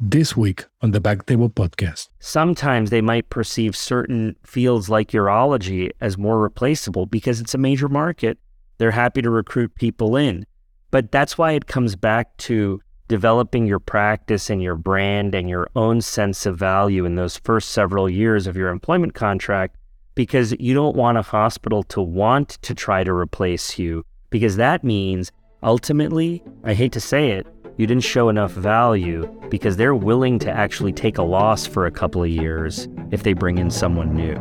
This week on the BackTable Podcast. Sometimes they might perceive certain fields like urology as more replaceable because it's a major market. They're happy to recruit people in. But that's why it comes back to developing your practice and your brand and your own sense of value in those first several years of your employment contract because you don't want a hospital to want to try to replace you because that means ultimately, I hate to say it, you didn't show enough value because they're willing to actually take a loss for a couple of years if they bring in someone new.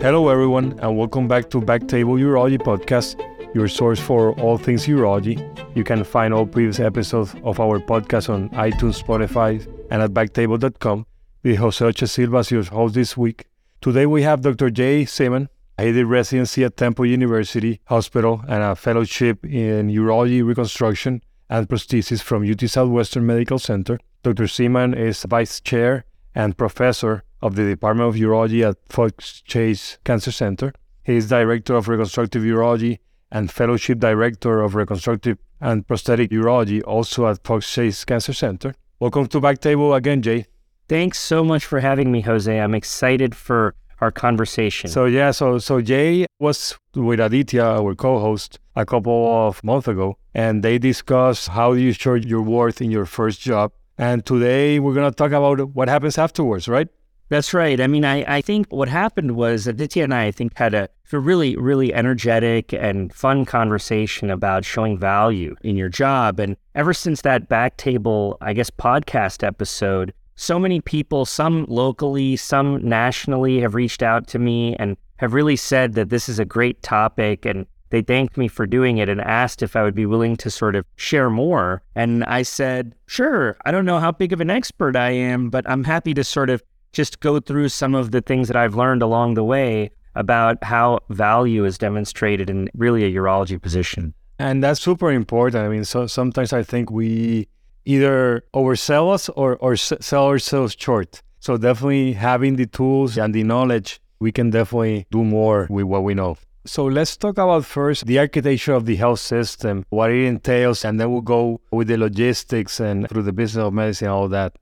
Hello, everyone, and welcome back to Backtable Urology Podcast, your source for all things urology. You can find all previous episodes of our podcast on iTunes, Spotify, and at backtable.com. The Jose Ocha Silva is your host this week. Today we have Dr. Jay Simhan. He did residency at Temple University Hospital and a fellowship in urology reconstruction and prosthesis from UT Southwestern Medical Center. Dr. Simhan is vice chair and professor of the Department of Urology at Fox Chase Cancer Center. He is director of reconstructive urology and fellowship director of reconstructive and prosthetic urology, also at Fox Chase Cancer Center. Welcome to Backtable again, Jay. Thanks so much for having me, Jose. I'm excited for our conversation. So yeah, so so Jay was with Aditya, our co-host, a couple of months ago, and they discussed how you show your worth in your first job. And today we're gonna talk about what happens afterwards, right? That's right. I mean, I, I think what happened was Aditya and I, I think, had a, a really, really energetic and fun conversation about showing value in your job. And ever since that back table, I guess, podcast episode, so many people, some locally, some nationally, have reached out to me and have really said that this is a great topic and they thanked me for doing it and asked if I would be willing to sort of share more. And I said, sure, I don't know how big of an expert I am, but I'm happy to sort of just go through some of the things that I've learned along the way about how value is demonstrated in really a urology position. And that's super important. I mean, so sometimes I think we either oversell us or, or sell ourselves short. So definitely having the tools and the knowledge, we can definitely do more with what we know. So let's talk about first the architecture of the health system, what it entails, and then we'll go with the logistics and through the business of medicine, all that.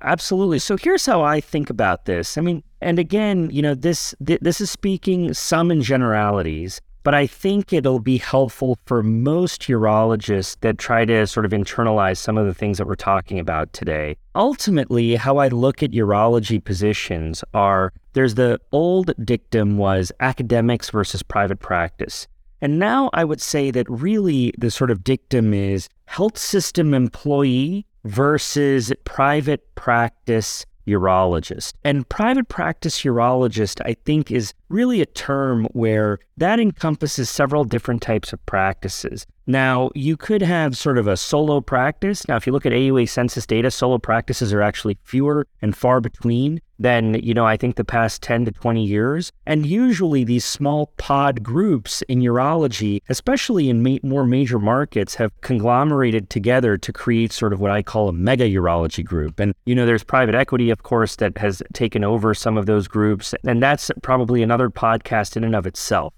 Absolutely. So here's how I think about this. I mean, and again, you know, this th- this is speaking some in generalities, but I think it'll be helpful for most urologists that try to sort of internalize some of the things that we're talking about today. Ultimately, how I look at urology positions are there's the old dictum was academics versus private practice. And now I would say that really the sort of dictum is health system employee versus private practice urologist. And private practice urologist, I think, is really a term where that encompasses several different types of practices. Now, you could have sort of a solo practice. Now, if you look at AUA census data, solo practices are actually fewer and far between than, you know, I think the past 10 to 20 years. And usually these small pod groups in urology, especially in ma- more major markets, have conglomerated together to create sort of what I call a mega urology group. And, you know, there's private equity, of course, that has taken over some of those groups. And that's probably another podcast in and of itself.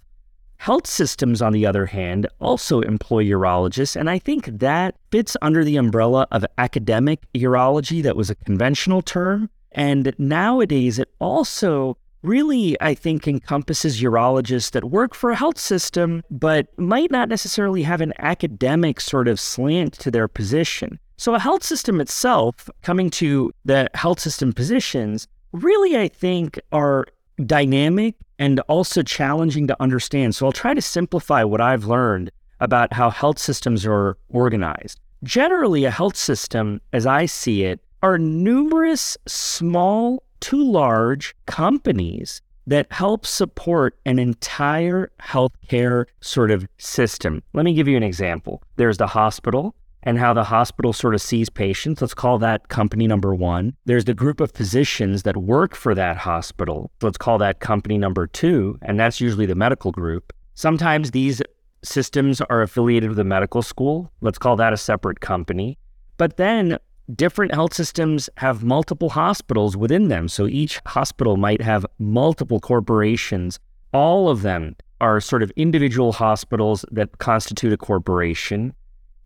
Health systems, on the other hand, also employ urologists, and I think that fits under the umbrella of academic urology that was a conventional term. And nowadays, it also really, I think, encompasses urologists that work for a health system, but might not necessarily have an academic sort of slant to their position. So, a health system itself, coming to the health system positions, really, I think, are dynamic and also challenging to understand. So, I'll try to simplify what I've learned about how health systems are organized. Generally, a health system, as I see it, are numerous small to large companies that help support an entire healthcare sort of system. Let me give you an example. There's the hospital and how the hospital sort of sees patients. Let's call that company number one. There's the group of physicians that work for that hospital. Let's call that company number two. And that's usually the medical group. Sometimes these systems are affiliated with a medical school. Let's call that a separate company. But then different health systems have multiple hospitals within them. So each hospital might have multiple corporations. All of them are sort of individual hospitals that constitute a corporation.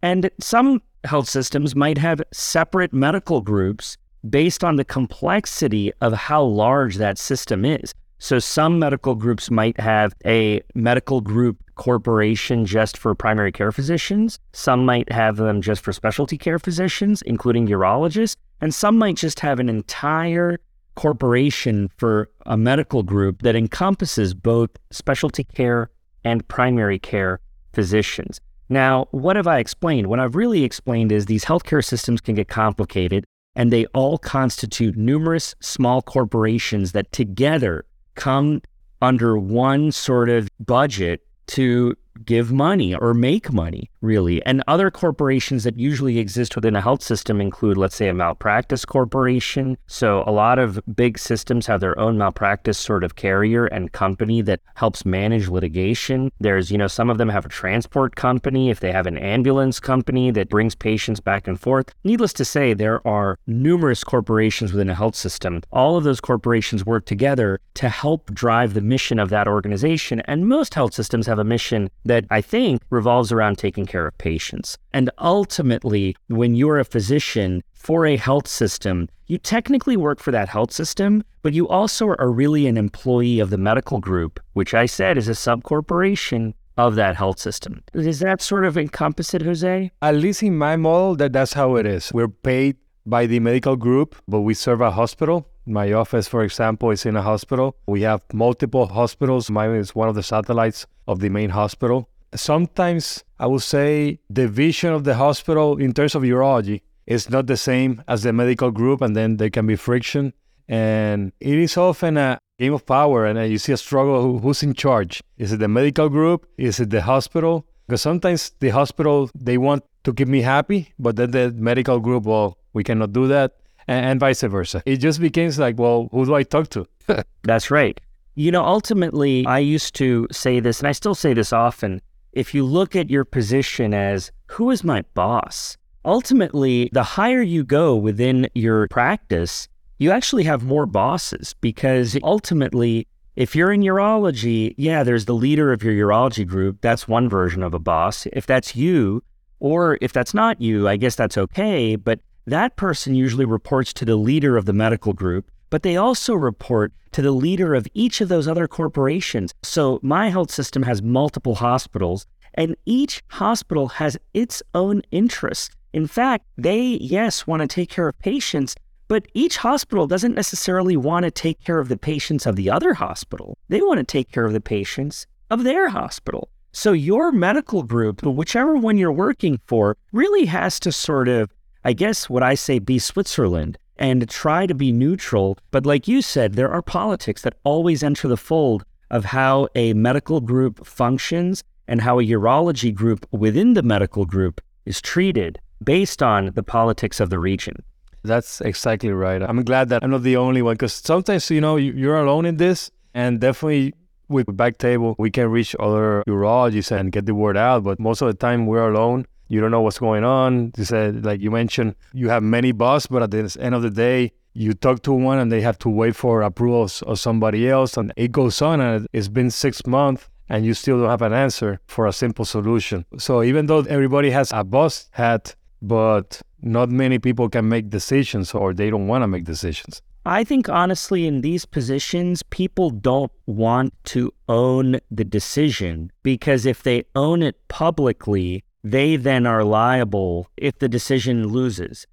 And some health systems might have separate medical groups based on the complexity of how large that system is. So some medical groups might have a medical group corporation just for primary care physicians. Some might have them just for specialty care physicians, including urologists. And some might just have an entire corporation for a medical group that encompasses both specialty care and primary care physicians. Now, what have I explained? What I've really explained is these healthcare systems can get complicated and they all constitute numerous small corporations that together come under one sort of budget to give money or make money, really. And other corporations that usually exist within a health system include, let's say, a malpractice corporation. So a lot of big systems have their own malpractice sort of carrier and company that helps manage litigation. There's, you know, some of them have a transport company, if they have an ambulance company that brings patients back and forth. Needless to say, there are numerous corporations within a health system. All of those corporations work together to help drive the mission of that organization. And most health systems have a mission that I think revolves around taking care of patients. And ultimately, when you're a physician for a health system, you technically work for that health system, but you also are really an employee of the medical group, which I said is a subcorporation of that health system. Does that sort of encompass it, Jose? At least in my model, that that's how it is. We're paid by the medical group, but we serve a hospital. My office, for example, is in a hospital. We have multiple hospitals. Mine is one of the satellites of the main hospital sometimes I would say the vision of the hospital in terms of urology is not the same as the medical group, and then there can be friction. And it is often a game of power, and uh, you see a struggle who's in charge. Is it the medical group? Is it the hospital? Because sometimes the hospital they want to keep me happy, but then the medical group, well, we cannot do that, and, and vice versa. It just becomes like, well, who do I talk to? That's right. You know, ultimately, I used to say this, and I still say this often if you look at your position as who is my boss, ultimately, the higher you go within your practice, you actually have more bosses because ultimately, if you're in urology, yeah, there's the leader of your urology group. That's one version of a boss. If that's you, or if that's not you, I guess that's okay. But that person usually reports to the leader of the medical group but they also report to the leader of each of those other corporations. So my health system has multiple hospitals, and each hospital has its own interests. In fact, they, yes, want to take care of patients, but each hospital doesn't necessarily want to take care of the patients of the other hospital. They want to take care of the patients of their hospital. So your medical group, whichever one you're working for, really has to sort of, I guess what I say, be Switzerland and try to be neutral. But like you said, there are politics that always enter the fold of how a medical group functions and how a urology group within the medical group is treated based on the politics of the region. That's exactly right. I'm glad that I'm not the only one because sometimes, you know, you're alone in this and definitely with Backtable, we can reach other urologists and get the word out. But most of the time, we're alone you don't know what's going on. You said, like you mentioned, you have many boss, but at the end of the day, you talk to one and they have to wait for approval of somebody else, and it goes on. And it's been six months, and you still don't have an answer for a simple solution. So even though everybody has a boss hat, but not many people can make decisions, or they don't want to make decisions. I think honestly, in these positions, people don't want to own the decision because if they own it publicly, they then are liable if the decision loses.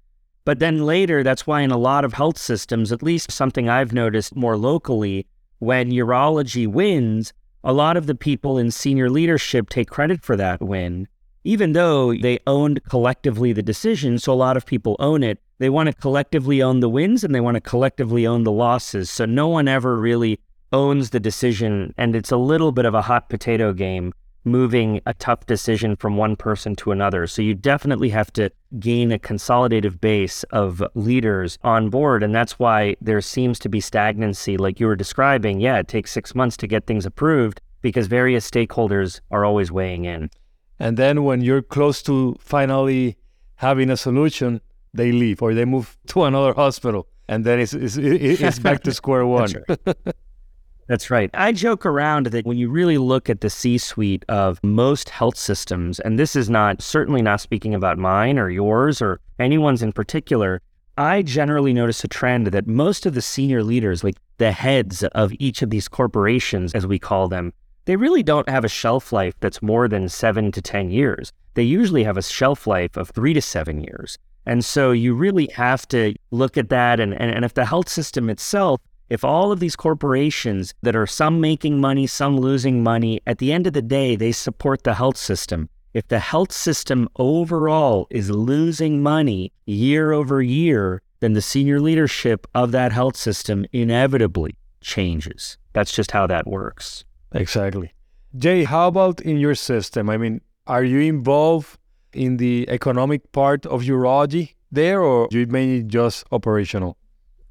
But then later, that's why in a lot of health systems, at least something I've noticed more locally, when urology wins, a lot of the people in senior leadership take credit for that win. Even though they owned collectively the decision, so a lot of people own it, they want to collectively own the wins and they want to collectively own the losses. So no one ever really owns the decision. And it's a little bit of a hot potato game moving a tough decision from one person to another. So you definitely have to gain a consolidative base of leaders on board. And that's why there seems to be stagnancy, like you were describing. Yeah, it takes six months to get things approved because various stakeholders are always weighing in. And then when you're close to finally having a solution, they leave or they move to another hospital, and then it's it's, it's back to square one. That's right. I joke around that when you really look at the C suite of most health systems, and this is not certainly not speaking about mine or yours or anyone's in particular, I generally notice a trend that most of the senior leaders, like the heads of each of these corporations, as we call them, they really don't have a shelf life that's more than seven to 10 years. They usually have a shelf life of three to seven years. And so you really have to look at that. And, and, and if the health system itself, if all of these corporations that are some making money, some losing money, at the end of the day, they support the health system. If the health system overall is losing money year over year, then the senior leadership of that health system inevitably changes. That's just how that works. Exactly. Jay, how about in your system? I mean, are you involved in the economic part of urology there, or you mainly just operational?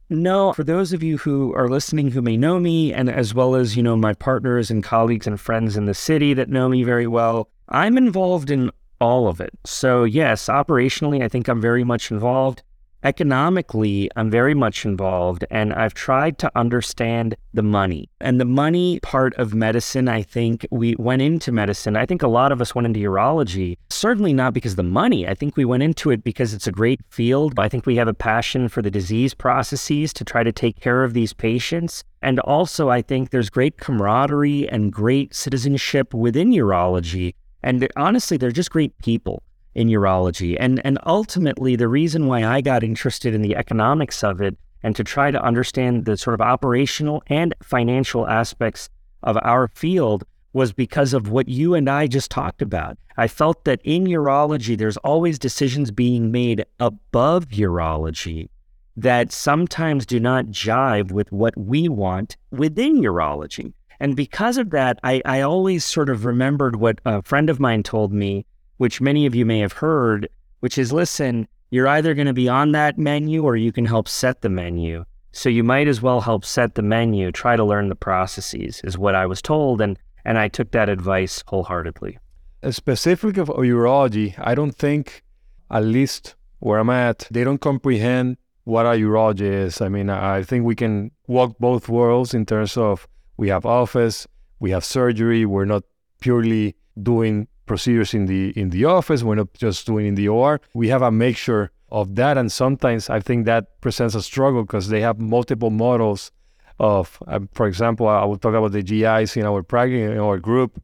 No, for those of you who are listening who may know me, and as well as, you know, my partners and colleagues and friends in the city that know me very well, I'm involved in all of it. So, yes, operationally, I think I'm very much involved economically, I'm very much involved and I've tried to understand the money. And the money part of medicine, I think we went into medicine. I think a lot of us went into urology, certainly not because of the money. I think we went into it because it's a great field. I think we have a passion for the disease processes to try to take care of these patients. And also, I think there's great camaraderie and great citizenship within urology. And honestly, they're just great people in urology. And, and ultimately, the reason why I got interested in the economics of it and to try to understand the sort of operational and financial aspects of our field was because of what you and I just talked about. I felt that in urology, there's always decisions being made above urology that sometimes do not jive with what we want within urology. And because of that, I, I always sort of remembered what a friend of mine told me which many of you may have heard, which is listen, you're either going to be on that menu or you can help set the menu. So you might as well help set the menu, try to learn the processes, is what I was told. And, and I took that advice wholeheartedly. Uh, specific of urology, I don't think, at least where I'm at, they don't comprehend what a urology is. I mean, I think we can walk both worlds in terms of we have office, we have surgery, we're not purely doing procedures in the in the office. We're not just doing in the OR. We have a mixture of that, and sometimes I think that presents a struggle because they have multiple models of, um, for example, I will talk about the GIs in our practice in our group.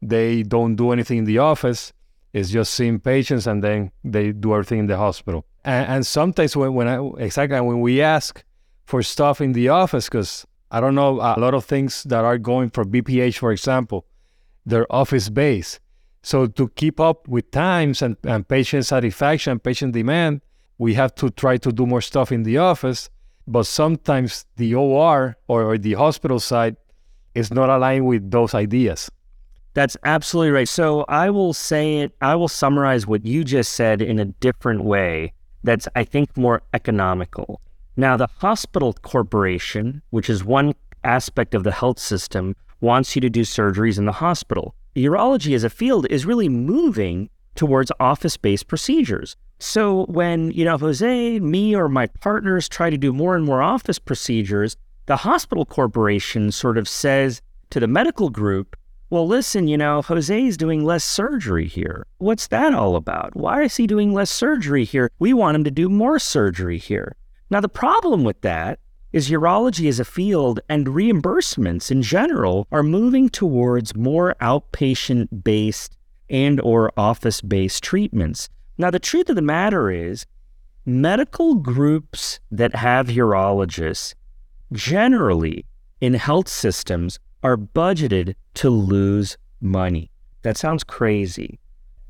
They don't do anything in the office. It's just seeing patients, and then they do everything in the hospital. And, and sometimes when, when I exactly when we ask for stuff in the office, because I don't know a lot of things that are going for BPH, for example, they're office based so to keep up with times and, and patient satisfaction, patient demand, we have to try to do more stuff in the office. But sometimes the OR or the hospital side is not aligned with those ideas. That's absolutely right. So I will say it, I will summarize what you just said in a different way that's, I think, more economical. Now, the hospital corporation, which is one aspect of the health system, wants you to do surgeries in the hospital urology as a field is really moving towards office based procedures. So when, you know, Jose, me, or my partners try to do more and more office procedures, the hospital corporation sort of says to the medical group, well, listen, you know, Jose is doing less surgery here. What's that all about? Why is he doing less surgery here? We want him to do more surgery here. Now, the problem with that is urology as a field and reimbursements in general are moving towards more outpatient based and or office based treatments. Now the truth of the matter is medical groups that have urologists generally in health systems are budgeted to lose money. That sounds crazy.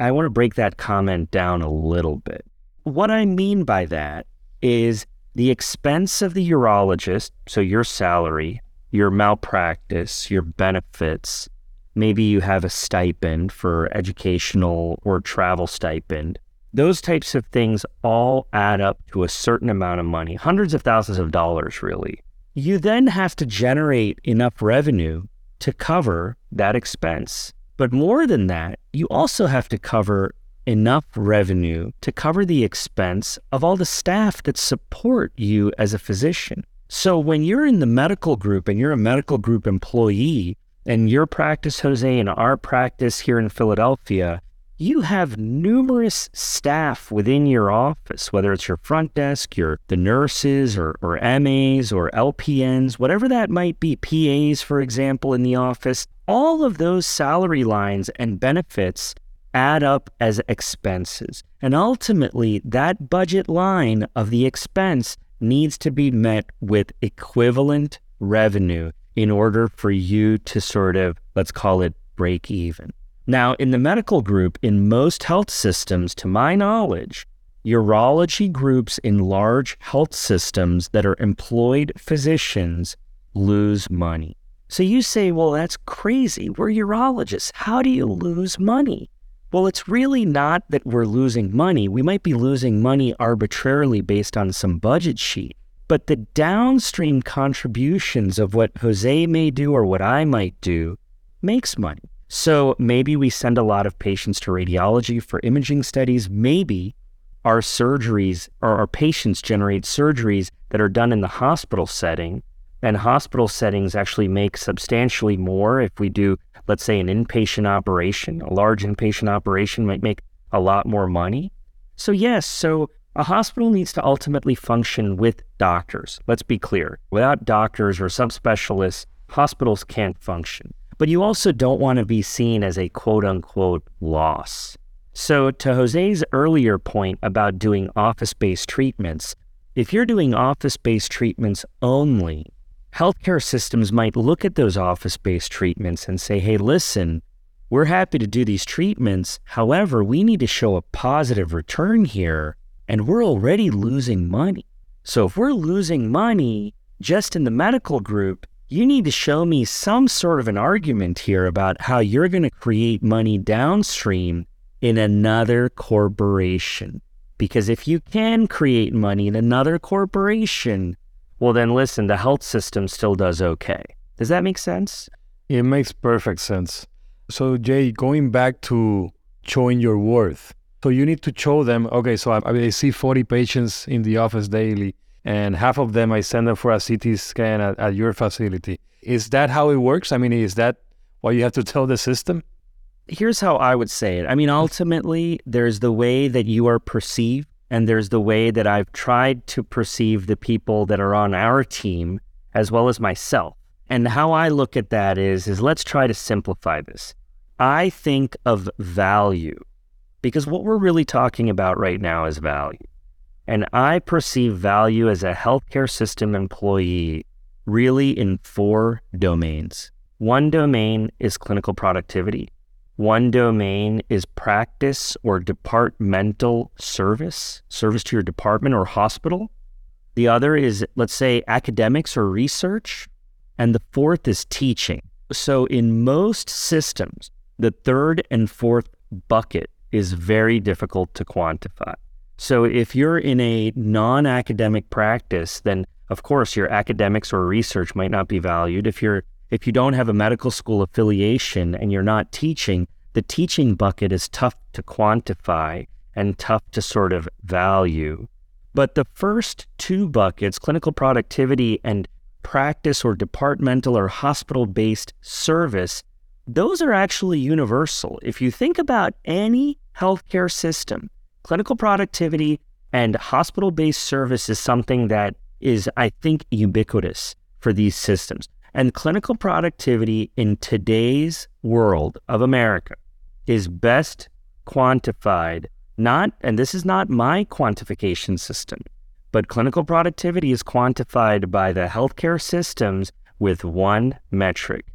I want to break that comment down a little bit. What I mean by that is the expense of the urologist, so your salary, your malpractice, your benefits, maybe you have a stipend for educational or travel stipend. Those types of things all add up to a certain amount of money, hundreds of thousands of dollars, really. You then have to generate enough revenue to cover that expense. But more than that, you also have to cover enough revenue to cover the expense of all the staff that support you as a physician. So when you're in the medical group and you're a medical group employee, and your practice, Jose, and our practice here in Philadelphia, you have numerous staff within your office, whether it's your front desk, your the nurses or, or MAs or LPNs, whatever that might be, PAs, for example, in the office, all of those salary lines and benefits add up as expenses. And ultimately, that budget line of the expense needs to be met with equivalent revenue in order for you to sort of, let's call it break even. Now, in the medical group, in most health systems, to my knowledge, urology groups in large health systems that are employed physicians lose money. So you say, well, that's crazy. We're urologists. How do you lose money? Well, it's really not that we're losing money. We might be losing money arbitrarily based on some budget sheet. But the downstream contributions of what Jose may do or what I might do makes money. So maybe we send a lot of patients to radiology for imaging studies. Maybe our surgeries or our patients generate surgeries that are done in the hospital setting. And hospital settings actually make substantially more if we do, let's say, an inpatient operation. A large inpatient operation might make a lot more money. So, yes, so a hospital needs to ultimately function with doctors. Let's be clear. Without doctors or subspecialists, hospitals can't function but you also don't want to be seen as a quote unquote loss. So, to Jose's earlier point about doing office based treatments, if you're doing office based treatments only, healthcare systems might look at those office based treatments and say, hey, listen, we're happy to do these treatments. However, we need to show a positive return here, and we're already losing money. So, if we're losing money just in the medical group, you need to show me some sort of an argument here about how you're going to create money downstream in another corporation. Because if you can create money in another corporation, well, then listen, the health system still does okay. Does that make sense? It makes perfect sense. So, Jay, going back to showing your worth. So, you need to show them, okay, so I, I see 40 patients in the office daily and half of them I send them for a CT scan at, at your facility. Is that how it works? I mean, is that what you have to tell the system? Here's how I would say it. I mean, ultimately, there's the way that you are perceived, and there's the way that I've tried to perceive the people that are on our team, as well as myself. And how I look at that is, is let's try to simplify this. I think of value because what we're really talking about right now is value. And I perceive value as a healthcare system employee really in four domains. One domain is clinical productivity. One domain is practice or departmental service, service to your department or hospital. The other is, let's say, academics or research. And the fourth is teaching. So, in most systems, the third and fourth bucket is very difficult to quantify. So if you're in a non academic practice, then of course your academics or research might not be valued. If you're if you don't have a medical school affiliation and you're not teaching, the teaching bucket is tough to quantify and tough to sort of value. But the first two buckets, clinical productivity and practice or departmental or hospital based service, those are actually universal. If you think about any healthcare system, clinical productivity and hospital based service is something that is, I think, ubiquitous for these systems. And clinical productivity in today's world of America is best quantified, not, and this is not my quantification system, but clinical productivity is quantified by the healthcare systems with one metric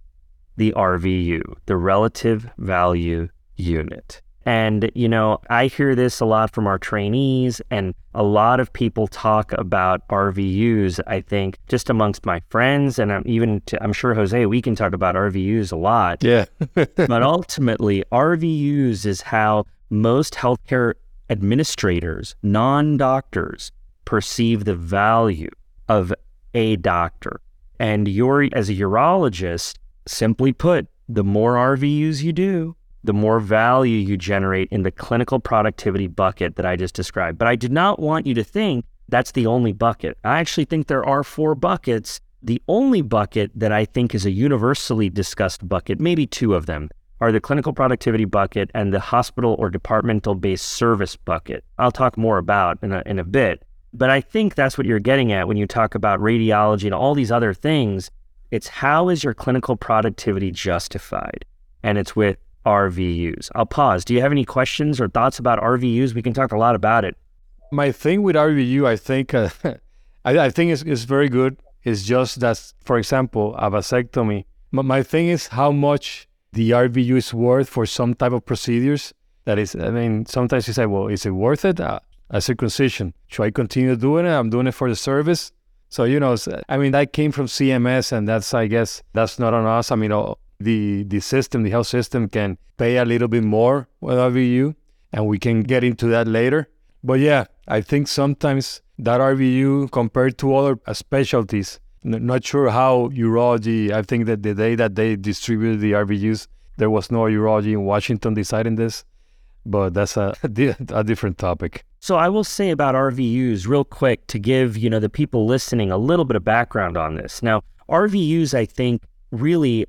the RVU, the relative value unit. And, you know, I hear this a lot from our trainees, and a lot of people talk about RVUs, I think, just amongst my friends. And I'm even, to, I'm sure, Jose, we can talk about RVUs a lot. Yeah. but ultimately, RVUs is how most healthcare administrators, non doctors, perceive the value of a doctor. And you're, as a urologist, simply put, the more RVUs you do, the more value you generate in the clinical productivity bucket that I just described. But I did not want you to think that's the only bucket. I actually think there are four buckets. The only bucket that I think is a universally discussed bucket, maybe two of them, are the clinical productivity bucket and the hospital or departmental based service bucket. I'll talk more about in a, in a bit. But I think that's what you're getting at when you talk about radiology and all these other things. It's how is your clinical productivity justified? And it's with RVUs. I'll pause. Do you have any questions or thoughts about RVUs? We can talk a lot about it. My thing with RVU, I think, uh, I, I, think is, is very good. It's just that, for example, a vasectomy. My, my thing is how much the RVU is worth for some type of procedures. That is, I mean, sometimes you say, well, is it worth it? Uh, a circumcision. Should I continue doing it? I'm doing it for the service. So, you know, I mean, that came from CMS, and that's, I guess, that's not on us. I mean, the, the system, the health system can pay a little bit more with RVU, and we can get into that later. But yeah, I think sometimes that RVU compared to other specialties, n- not sure how urology, I think that the day that they distributed the RVUs, there was no urology in Washington deciding this, but that's a, a different topic. So I will say about RVUs real quick to give, you know, the people listening a little bit of background on this. Now, RVUs I think really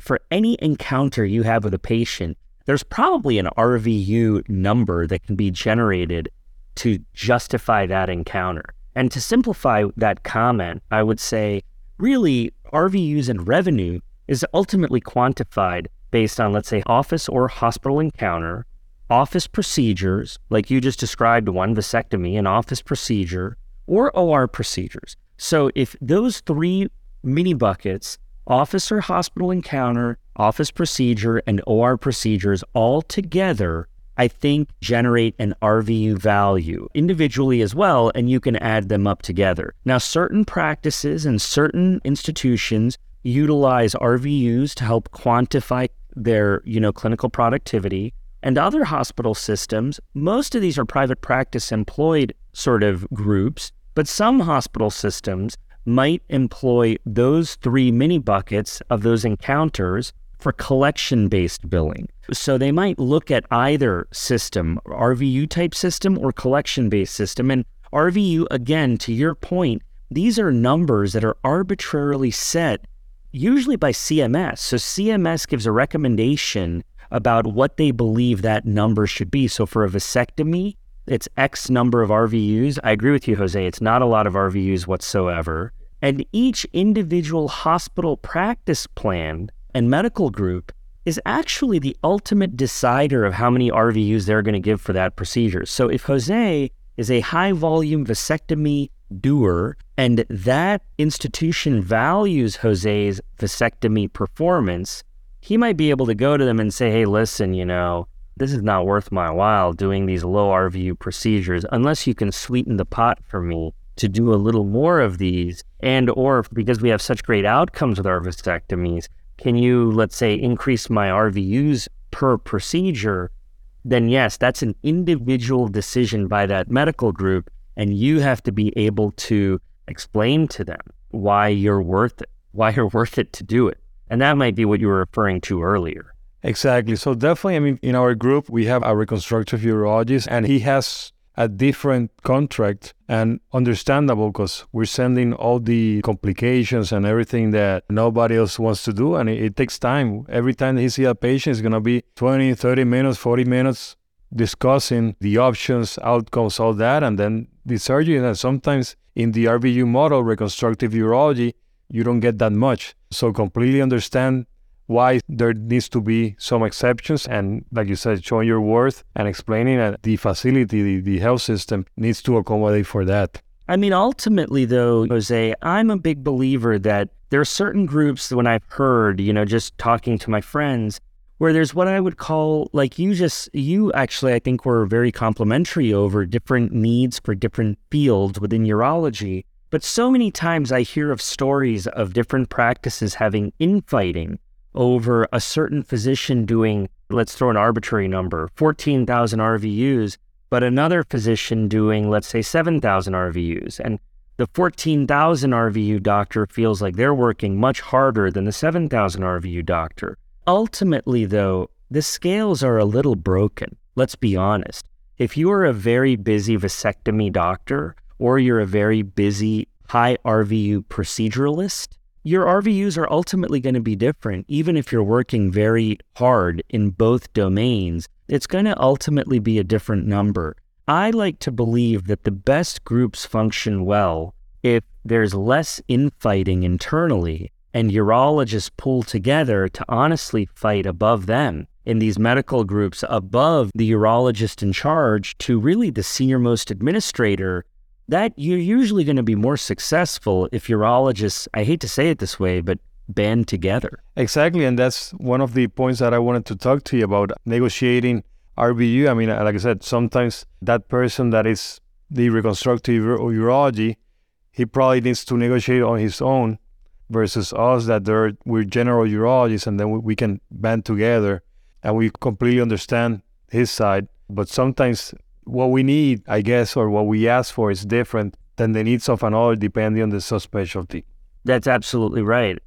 for any encounter you have with a patient, there's probably an RVU number that can be generated to justify that encounter. And to simplify that comment, I would say really RVUs and revenue is ultimately quantified based on, let's say, office or hospital encounter, office procedures, like you just described one vasectomy, an office procedure, or OR procedures. So if those three mini buckets, office or hospital encounter, office procedure, and OR procedures all together I think, generate an RVU value individually as well, and you can add them up together. Now, certain practices and certain institutions utilize RVUs to help quantify their, you know, clinical productivity. And other hospital systems, most of these are private practice employed sort of groups, but some hospital systems might employ those three mini buckets of those encounters for collection based billing. So they might look at either system, RVU type system or collection based system. And RVU, again, to your point, these are numbers that are arbitrarily set, usually by CMS. So CMS gives a recommendation about what they believe that number should be. So for a vasectomy, it's X number of RVUs. I agree with you, Jose. It's not a lot of RVUs whatsoever. And each individual hospital practice plan and medical group is actually the ultimate decider of how many RVUs they're going to give for that procedure. So if Jose is a high volume vasectomy doer and that institution values Jose's vasectomy performance, he might be able to go to them and say, hey, listen, you know, this is not worth my while doing these low RVU procedures unless you can sweeten the pot for me to do a little more of these and or because we have such great outcomes with our vasectomies can you, let's say, increase my RVUs per procedure? Then, yes, that's an individual decision by that medical group. And you have to be able to explain to them why you're worth it, why you're worth it to do it. And that might be what you were referring to earlier. Exactly. So, definitely, I mean, in our group, we have a reconstructive urologist, and he has a different contract and understandable because we're sending all the complications and everything that nobody else wants to do and it, it takes time. Every time he see a patient it's going to be 20 30 minutes 40 minutes discussing the options outcomes all that and then the surgery. And sometimes in the rvu model reconstructive urology you don't get that much. So completely understand why there needs to be some exceptions and like you said showing your worth and explaining that the facility the, the health system needs to accommodate for that. I mean ultimately though jose i'm a big believer that there are certain groups when i've heard you know just talking to my friends where there's what i would call like you just you actually i think were very complimentary over different needs for different fields within urology. But so many times I hear of stories of different practices having infighting over a certain physician doing, let's throw an arbitrary number, 14,000 RVUs, but another physician doing, let's say, 7,000 RVUs. And the 14,000 RVU doctor feels like they're working much harder than the 7,000 RVU doctor. Ultimately, though, the scales are a little broken. Let's be honest. If you are a very busy vasectomy doctor or you're a very busy high RVU proceduralist, your RVUs are ultimately going to be different. Even if you're working very hard in both domains, it's going to ultimately be a different number. I like to believe that the best groups function well if there's less infighting internally and urologists pull together to honestly fight above them in these medical groups above the urologist in charge to really the senior most administrator that you're usually going to be more successful if urologists, I hate to say it this way, but band together. Exactly. And that's one of the points that I wanted to talk to you about negotiating RVU. I mean, like I said, sometimes that person that is the reconstructive urology, he probably needs to negotiate on his own versus us that they're, we're general urologists and then we, we can band together and we completely understand his side. But sometimes what we need, I guess, or what we ask for is different than the needs of another depending on the subspecialty. That's absolutely right.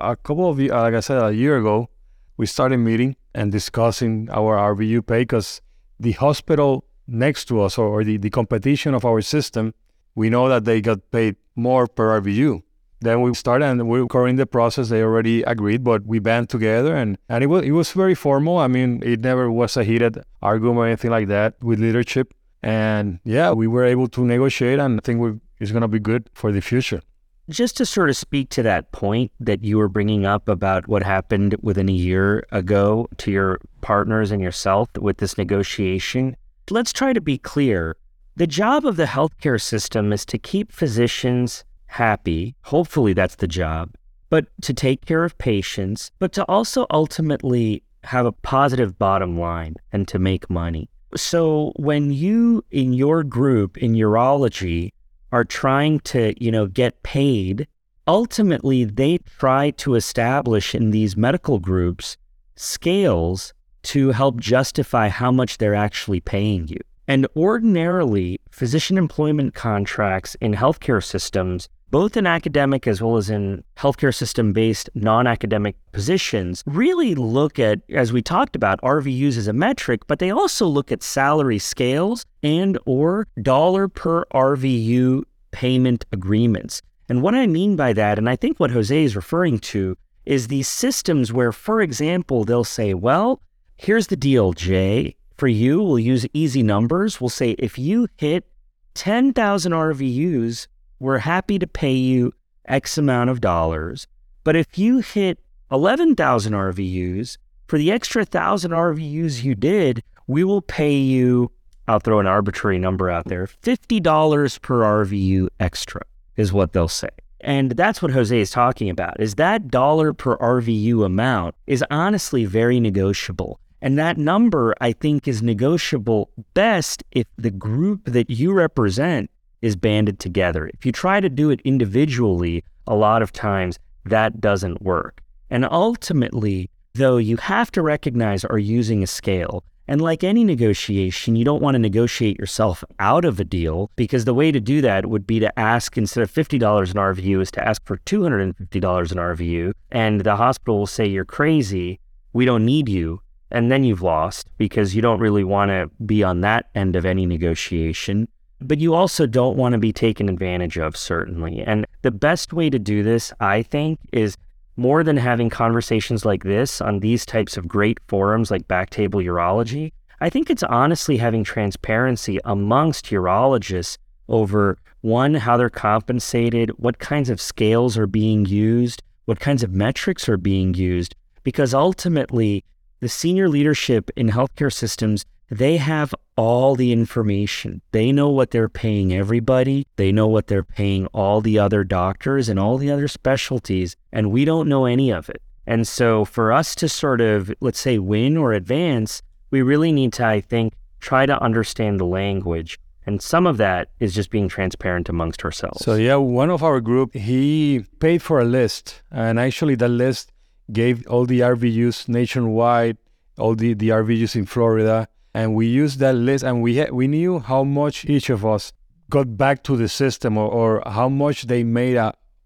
A couple of, uh, like I said, a year ago, we started meeting and discussing our RVU pay because the hospital next to us or the, the competition of our system, we know that they got paid more per RVU. Then we started and we are in the process. They already agreed, but we band together and, and it was it was very formal. I mean, it never was a heated argument or anything like that with leadership. And yeah, we were able to negotiate and I think it's going to be good for the future. Just to sort of speak to that point that you were bringing up about what happened within a year ago to your partners and yourself with this negotiation, let's try to be clear. The job of the healthcare system is to keep physicians happy. Hopefully, that's the job. But to take care of patients, but to also ultimately have a positive bottom line and to make money. So when you in your group in urology are trying to, you know, get paid, ultimately they try to establish in these medical groups scales to help justify how much they're actually paying you. And ordinarily, physician employment contracts in healthcare systems both in academic as well as in healthcare system based non academic positions, really look at, as we talked about, RVUs as a metric, but they also look at salary scales and or dollar per RVU payment agreements. And what I mean by that, and I think what Jose is referring to, is these systems where, for example, they'll say, well, here's the deal, Jay. For you, we'll use easy numbers. We'll say if you hit 10,000 RVUs we're happy to pay you X amount of dollars. But if you hit 11,000 RVUs, for the extra 1,000 RVUs you did, we will pay you, I'll throw an arbitrary number out there, $50 per RVU extra, is what they'll say. And that's what Jose is talking about, is that dollar per RVU amount is honestly very negotiable. And that number, I think, is negotiable best if the group that you represent is banded together. If you try to do it individually, a lot of times that doesn't work. And ultimately, though, you have to recognize are using a scale. And like any negotiation, you don't want to negotiate yourself out of a deal because the way to do that would be to ask instead of $50 an RVU is to ask for $250 an RVU. And the hospital will say, You're crazy. We don't need you. And then you've lost because you don't really want to be on that end of any negotiation but you also don't want to be taken advantage of, certainly. And the best way to do this, I think, is more than having conversations like this on these types of great forums like Backtable Urology. I think it's honestly having transparency amongst urologists over one, how they're compensated, what kinds of scales are being used, what kinds of metrics are being used, because ultimately, the senior leadership in healthcare systems they have all the information. They know what they're paying everybody. They know what they're paying all the other doctors and all the other specialties, and we don't know any of it. And so, for us to sort of, let's say, win or advance, we really need to, I think, try to understand the language. And some of that is just being transparent amongst ourselves. So, yeah, one of our group, he paid for a list. And actually, that list gave all the RVUs nationwide, all the, the RVUs in Florida and we used that list and we ha- we knew how much each of us got back to the system or, or how much they made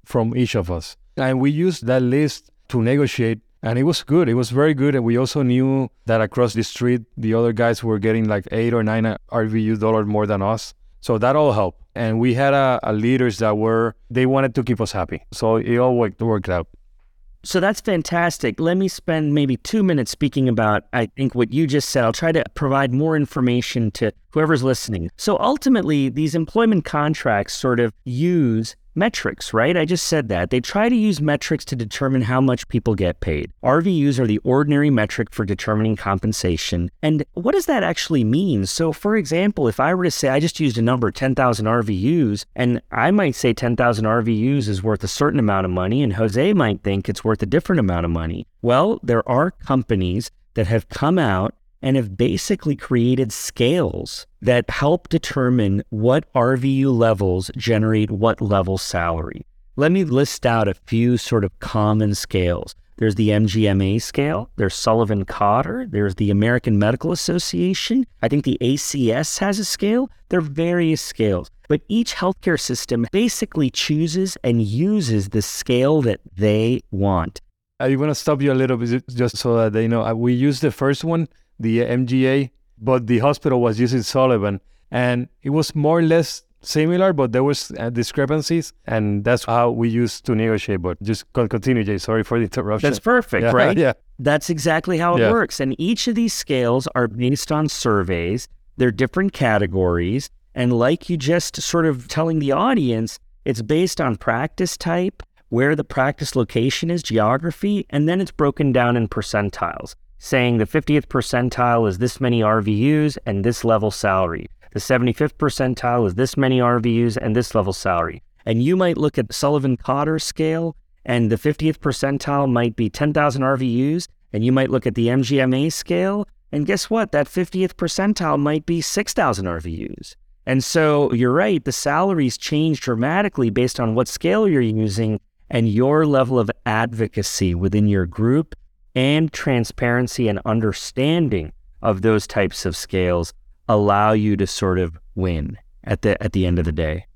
from each of us and we used that list to negotiate And it was good. It was very good. And we also knew that across the street, the other guys were getting like eight or nine RVU dollars more than us. So that all helped. And we had a, a leaders that were, they wanted to keep us happy. So it all worked, worked out. So that's fantastic. Let me spend maybe two minutes speaking about, I think, what you just said. I'll try to provide more information to whoever's listening. So ultimately, these employment contracts sort of use metrics, right? I just said that. They try to use metrics to determine how much people get paid. RVUs are the ordinary metric for determining compensation. And what does that actually mean? So, for example, if I were to say I just used a number 10,000 RVUs, and I might say 10,000 RVUs is worth a certain amount of money, and Jose might think it's worth a different amount of money. Well, there are companies that have come out and have basically created scales that help determine what RVU levels generate what level salary. Let me list out a few sort of common scales. There's the MGMA scale, there's Sullivan Cotter, there's the American Medical Association. I think the ACS has a scale. There are various scales, but each healthcare system basically chooses and uses the scale that they want. I want to stop you a little bit just so that they know. Uh, we use the first one the MGA, but the hospital was using Sullivan, and it was more or less similar, but there was uh, discrepancies, and that's how we used to negotiate. But just continue, Jay. Sorry for the interruption. That's perfect, yeah, right? yeah. That's exactly how it yeah. works. And each of these scales are based on surveys. They're different categories, and like you just sort of telling the audience, it's based on practice type, where the practice location is, geography, and then it's broken down in percentiles saying the 50th percentile is this many RVUs and this level salary. The 75th percentile is this many RVUs and this level salary. And you might look at Sullivan Cotter scale, and the 50th percentile might be 10,000 RVUs, and you might look at the MGMA scale, and guess what? That 50th percentile might be 6,000 RVUs. And so you're right, the salaries change dramatically based on what scale you're using and your level of advocacy within your group and transparency and understanding of those types of scales allow you to sort of win at the at the end of the day.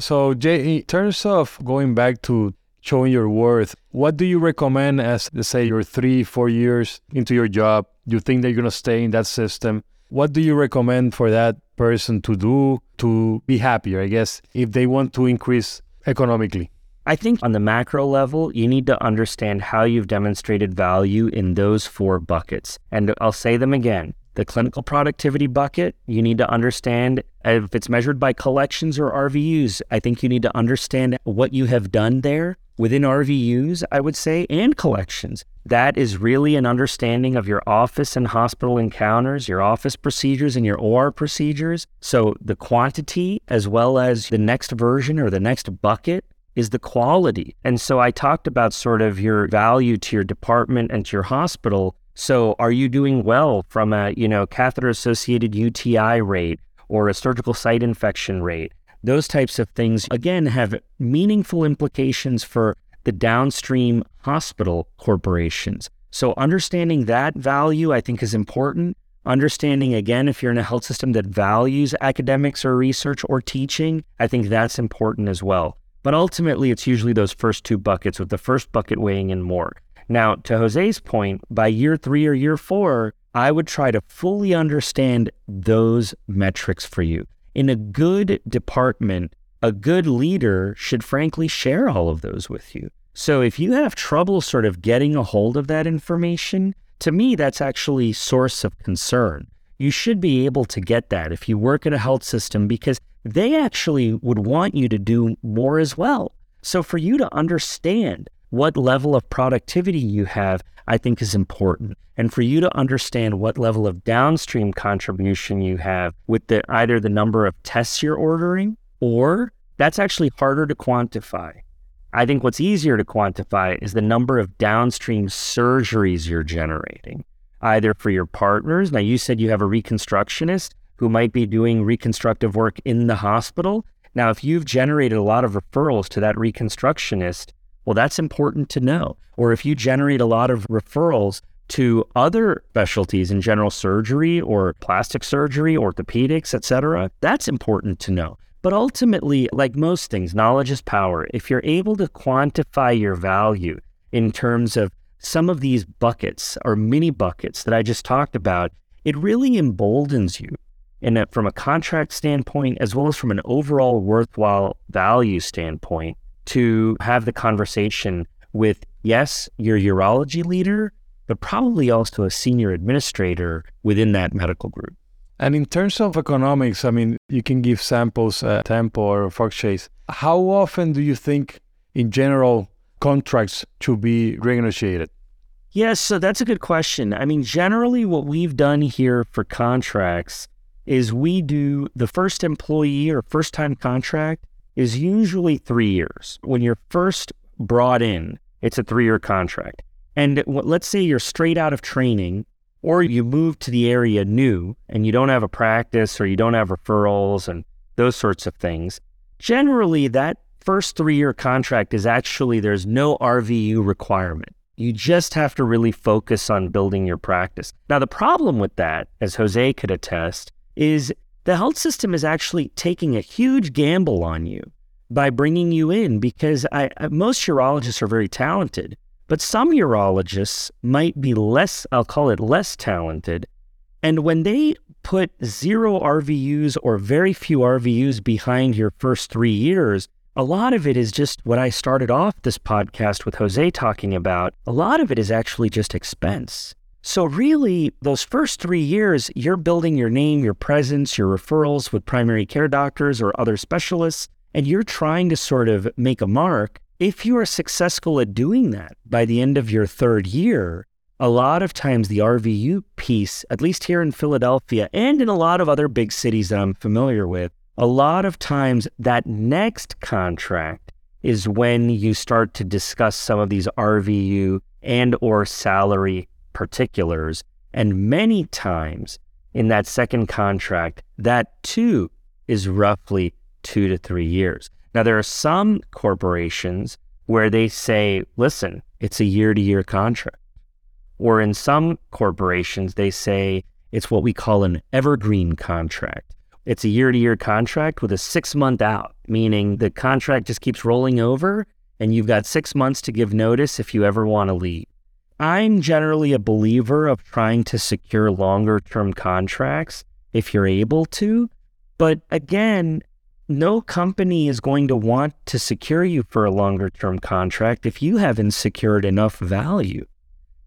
So Jay, in terms of going back to showing your worth, what do you recommend as let's say you're three, four years into your job, you think that you're gonna stay in that system? What do you recommend for that person to do to be happier, I guess, if they want to increase economically? I think on the macro level, you need to understand how you've demonstrated value in those four buckets. And I'll say them again. The clinical productivity bucket, you need to understand if it's measured by collections or RVUs. I think you need to understand what you have done there within RVUs, I would say, and collections. That is really an understanding of your office and hospital encounters, your office procedures, and your OR procedures. So the quantity, as well as the next version or the next bucket, is the quality. And so I talked about sort of your value to your department and to your hospital. So are you doing well from a, you know, catheter associated UTI rate or a surgical site infection rate? Those types of things again have meaningful implications for the downstream hospital corporations. So understanding that value I think is important. Understanding again, if you're in a health system that values academics or research or teaching, I think that's important as well. But ultimately, it's usually those first two buckets, with the first bucket weighing in more. Now, to Jose's point, by year three or year four, I would try to fully understand those metrics for you. In a good department, a good leader should frankly share all of those with you. So if you have trouble sort of getting a hold of that information, to me, that's actually source of concern. You should be able to get that if you work at a health system because they actually would want you to do more as well. So for you to understand what level of productivity you have, I think is important. And for you to understand what level of downstream contribution you have with the either the number of tests you're ordering or that's actually harder to quantify. I think what's easier to quantify is the number of downstream surgeries you're generating, either for your partners. Now, you said you have a reconstructionist who might be doing reconstructive work in the hospital. Now, if you've generated a lot of referrals to that reconstructionist, well, that's important to know. Or if you generate a lot of referrals to other specialties in general surgery or plastic surgery, orthopedics, etc., that's important to know. But ultimately, like most things, knowledge is power. If you're able to quantify your value in terms of some of these buckets or mini buckets that I just talked about, it really emboldens you in a, from a contract standpoint as well as from an overall worthwhile value standpoint to have the conversation with yes, your urology leader, but probably also a senior administrator within that medical group. And in terms of economics, I mean, you can give samples at Temple or Fox Chase. How often do you think, in general, contracts to be renegotiated? Yes, so that's a good question. I mean, generally, what we've done here for contracts is we do the first employee or first time contract is usually three years. When you're first brought in, it's a three year contract. And let's say you're straight out of training or you move to the area new and you don't have a practice or you don't have referrals and those sorts of things. Generally, that first three year contract is actually there's no RVU requirement. You just have to really focus on building your practice. Now, the problem with that, as Jose could attest, is the health system is actually taking a huge gamble on you by bringing you in because I, most urologists are very talented, but some urologists might be less, I'll call it less talented. And when they put zero RVUs or very few RVUs behind your first three years, a lot of it is just what I started off this podcast with Jose talking about. A lot of it is actually just expense. So, really, those first three years, you're building your name, your presence, your referrals with primary care doctors or other specialists, and you're trying to sort of make a mark. If you are successful at doing that by the end of your third year, a lot of times the RVU piece, at least here in Philadelphia and in a lot of other big cities that I'm familiar with, a lot of times that next contract is when you start to discuss some of these RVU and or salary particulars. And many times in that second contract, that too is roughly two to three years. Now, there are some corporations where they say, listen, it's a year to year contract. Or in some corporations, they say it's what we call an evergreen contract. It's a year to year contract with a six month out, meaning the contract just keeps rolling over and you've got six months to give notice if you ever want to leave. I'm generally a believer of trying to secure longer term contracts if you're able to. But again, no company is going to want to secure you for a longer term contract if you haven't secured enough value.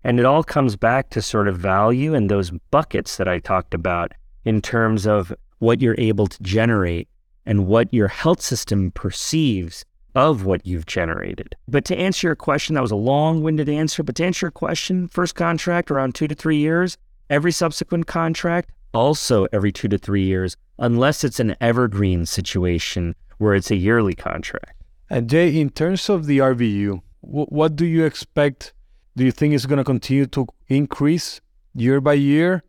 And it all comes back to sort of value and those buckets that I talked about in terms of what you're able to generate and what your health system perceives of what you've generated. But to answer your question, that was a long winded answer. But to answer your question, first contract around two to three years, every subsequent contract also every two to three years, unless it's an evergreen situation where it's a yearly contract. And Jay, in terms of the RVU, what do you expect? Do you think it's going to continue to increase year by year?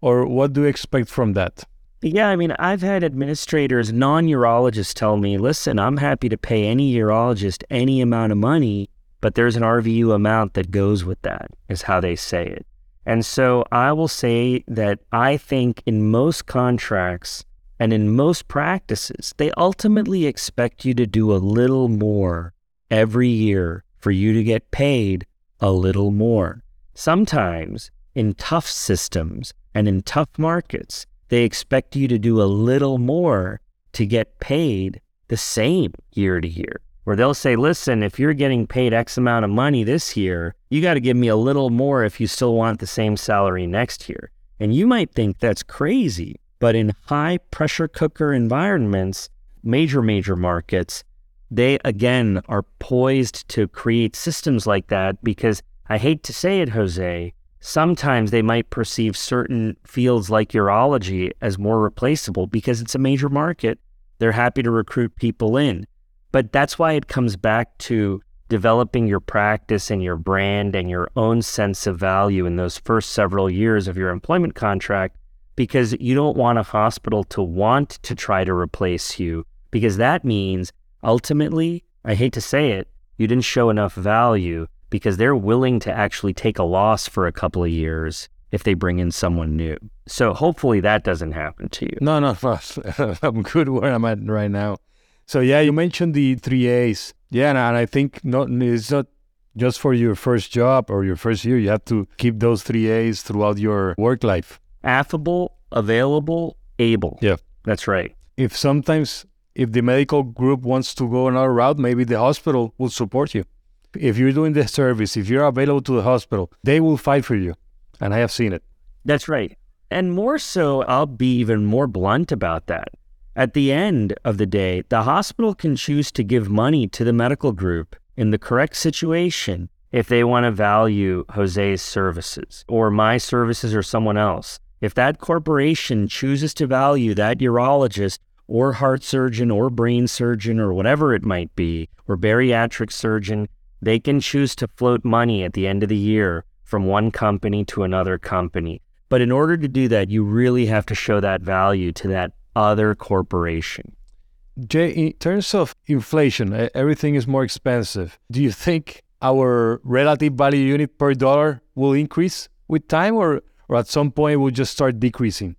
Or what do you expect from that? Yeah, I mean, I've had administrators, non urologists tell me, listen, I'm happy to pay any urologist any amount of money, but there's an RVU amount that goes with that, is how they say it. And so I will say that I think in most contracts and in most practices, they ultimately expect you to do a little more every year for you to get paid a little more. Sometimes in tough systems and in tough markets, they expect you to do a little more to get paid the same year to year. Where they'll say, listen, if you're getting paid X amount of money this year, you got to give me a little more if you still want the same salary next year. And you might think that's crazy, but in high pressure cooker environments, major, major markets, they again are poised to create systems like that because I hate to say it, Jose, sometimes they might perceive certain fields like urology as more replaceable because it's a major market. They're happy to recruit people in. But that's why it comes back to developing your practice and your brand and your own sense of value in those first several years of your employment contract because you don't want a hospital to want to try to replace you because that means ultimately, I hate to say it, you didn't show enough value because they're willing to actually take a loss for a couple of years if they bring in someone new. So hopefully that doesn't happen to you. No, no, I'm good where I'm at right now. So yeah, you mentioned the three A's. Yeah, and I think not it's not just for your first job or your first year, you have to keep those three A's throughout your work life. Affable, available, able. Yeah. That's right. If sometimes if the medical group wants to go another route, maybe the hospital will support you. If you're doing the service, if you're available to the hospital, they will fight for you. And I have seen it. That's right. And more so, I'll be even more blunt about that. At the end of the day, the hospital can choose to give money to the medical group in the correct situation if they want to value Jose's services or my services or someone else. If that corporation chooses to value that urologist or heart surgeon or brain surgeon or whatever it might be, or bariatric surgeon, they can choose to float money at the end of the year from one company to another company. But in order to do that, you really have to show that value to that other corporation. Jay, in terms of inflation, everything is more expensive. Do you think our relative value unit per dollar will increase with time or, or at some point will just start decreasing?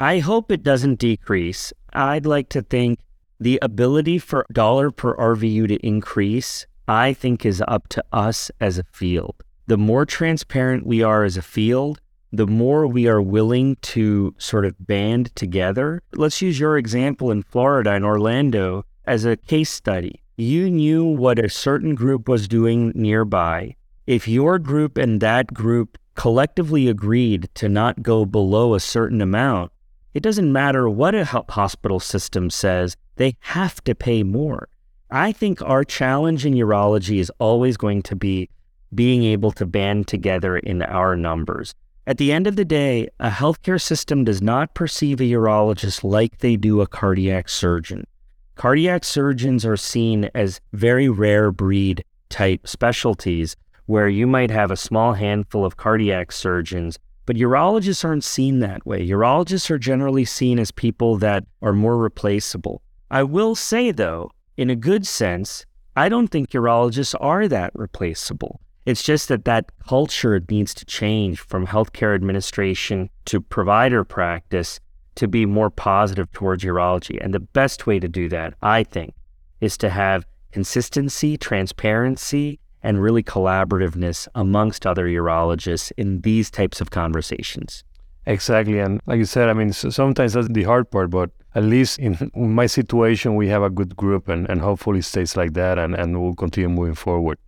I hope it doesn't decrease. I'd like to think the ability for dollar per RVU to increase, I think, is up to us as a field. The more transparent we are as a field, the more we are willing to sort of band together. Let's use your example in Florida, in Orlando, as a case study. You knew what a certain group was doing nearby. If your group and that group collectively agreed to not go below a certain amount, it doesn't matter what a hospital system says, they have to pay more. I think our challenge in urology is always going to be being able to band together in our numbers. At the end of the day, a healthcare system does not perceive a urologist like they do a cardiac surgeon. Cardiac surgeons are seen as very rare breed type specialties where you might have a small handful of cardiac surgeons but urologists aren't seen that way. Urologists are generally seen as people that are more replaceable. I will say, though, in a good sense, I don't think urologists are that replaceable. It's just that that culture needs to change from healthcare administration to provider practice to be more positive towards urology. And the best way to do that, I think, is to have consistency, transparency, and really collaborativeness amongst other urologists in these types of conversations. Exactly. And like you said, I mean, sometimes that's the hard part, but at least in my situation, we have a good group and, and hopefully stays like that and, and we'll continue moving forward.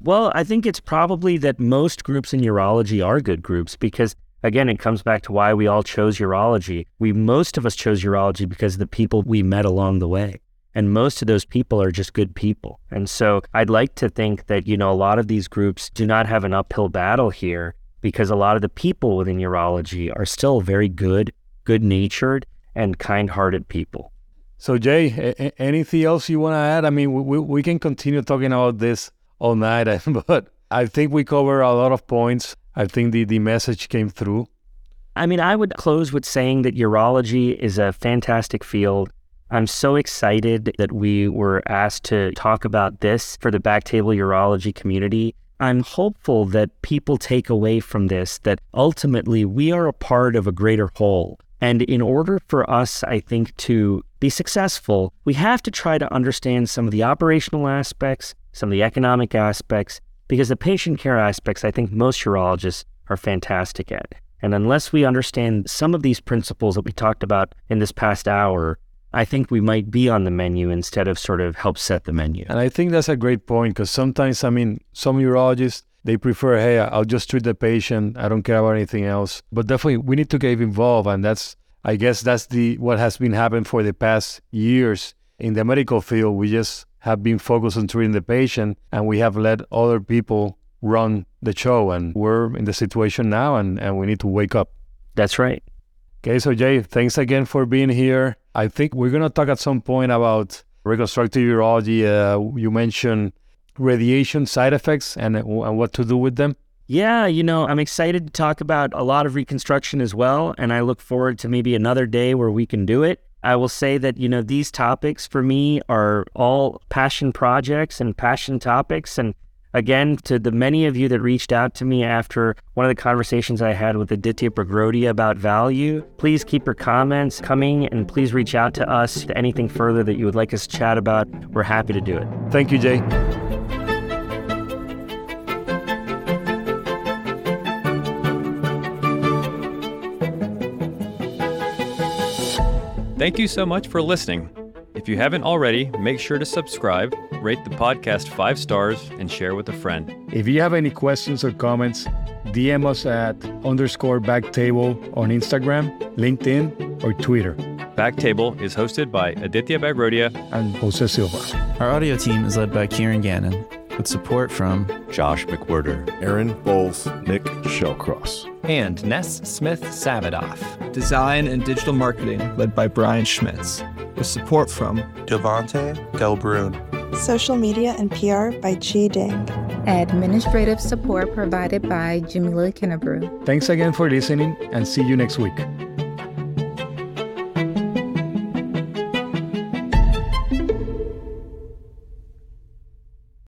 Well, I think it's probably that most groups in urology are good groups because, again, it comes back to why we all chose urology. We, most of us chose urology because of the people we met along the way. And most of those people are just good people. And so I'd like to think that, you know, a lot of these groups do not have an uphill battle here because a lot of the people within urology are still very good, good natured, and kind hearted people. So, Jay, a- anything else you want to add? I mean, we, we can continue talking about this all night, but I think we cover a lot of points. I think the, the message came through. I mean, I would close with saying that urology is a fantastic field. I'm so excited that we were asked to talk about this for the BackTable Urology community. I'm hopeful that people take away from this that ultimately we are a part of a greater whole. And in order for us, I think, to be successful, we have to try to understand some of the operational aspects, some of the economic aspects, because the patient care aspects, I think most urologists are fantastic at. And unless we understand some of these principles that we talked about in this past hour, I think we might be on the menu instead of sort of help set the menu. And I think that's a great point because sometimes, I mean, some urologists, they prefer, hey, I'll just treat the patient. I don't care about anything else. But definitely, we need to get involved. And that's, I guess, that's the what has been happening for the past years in the medical field. We just have been focused on treating the patient and we have let other people run the show. And we're in the situation now and, and we need to wake up. That's right. Okay, so Jay, thanks again for being here. I think we're going to talk at some point about reconstructive urology. Uh, you mentioned radiation side effects and, and what to do with them. Yeah, you know, I'm excited to talk about a lot of reconstruction as well. And I look forward to maybe another day where we can do it. I will say that, you know, these topics for me are all passion projects and passion topics. And again to the many of you that reached out to me after one of the conversations I had with Aditya Bagrodia about value. Please keep your comments coming and please reach out to us to anything further that you would like us to chat about. We're happy to do it. Thank you, Jay. Thank you so much for listening. If you haven't already, make sure to subscribe, rate the podcast five stars, and share with a friend. If you have any questions or comments, DM us at underscore backtable on Instagram, LinkedIn, or Twitter. BackTable is hosted by Aditya Bagrodia and Jose Silva. Our audio team is led by Kieran Gannon, with support from Josh McWhirter, Aaron Bowles, Nick Shellcross, and Ness Smith Savadoff. Design and digital marketing led by Brian Schmitz, with support from Devante Delbrun. Social media and PR by Chi Ding. Administrative support provided by Jamila Kennebrew. Thanks again for listening and see you next week.